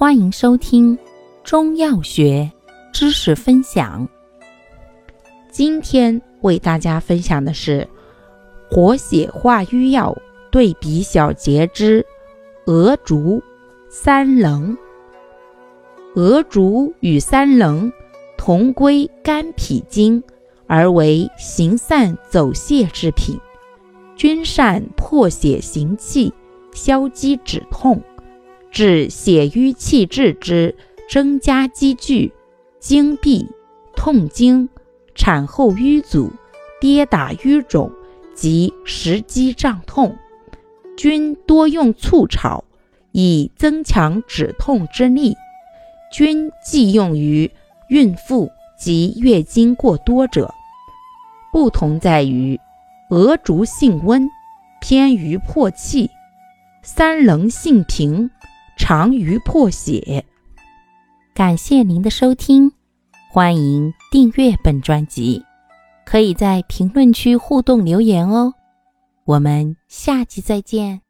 欢迎收听中药学知识分享。今天为大家分享的是活血化瘀药对比小节之鹅竹、三棱。鹅竹与三棱同归肝脾经，而为行散走泄之品，均善破血行气、消积止痛。治血瘀气滞之增加积聚、经闭、痛经、产后瘀阻、跌打瘀肿及食积胀痛，均多用醋炒，以增强止痛之力。均忌用于孕妇及月经过多者。不同在于，鹅竹性温，偏于破气；三棱性平。长于破血。感谢您的收听，欢迎订阅本专辑，可以在评论区互动留言哦。我们下期再见。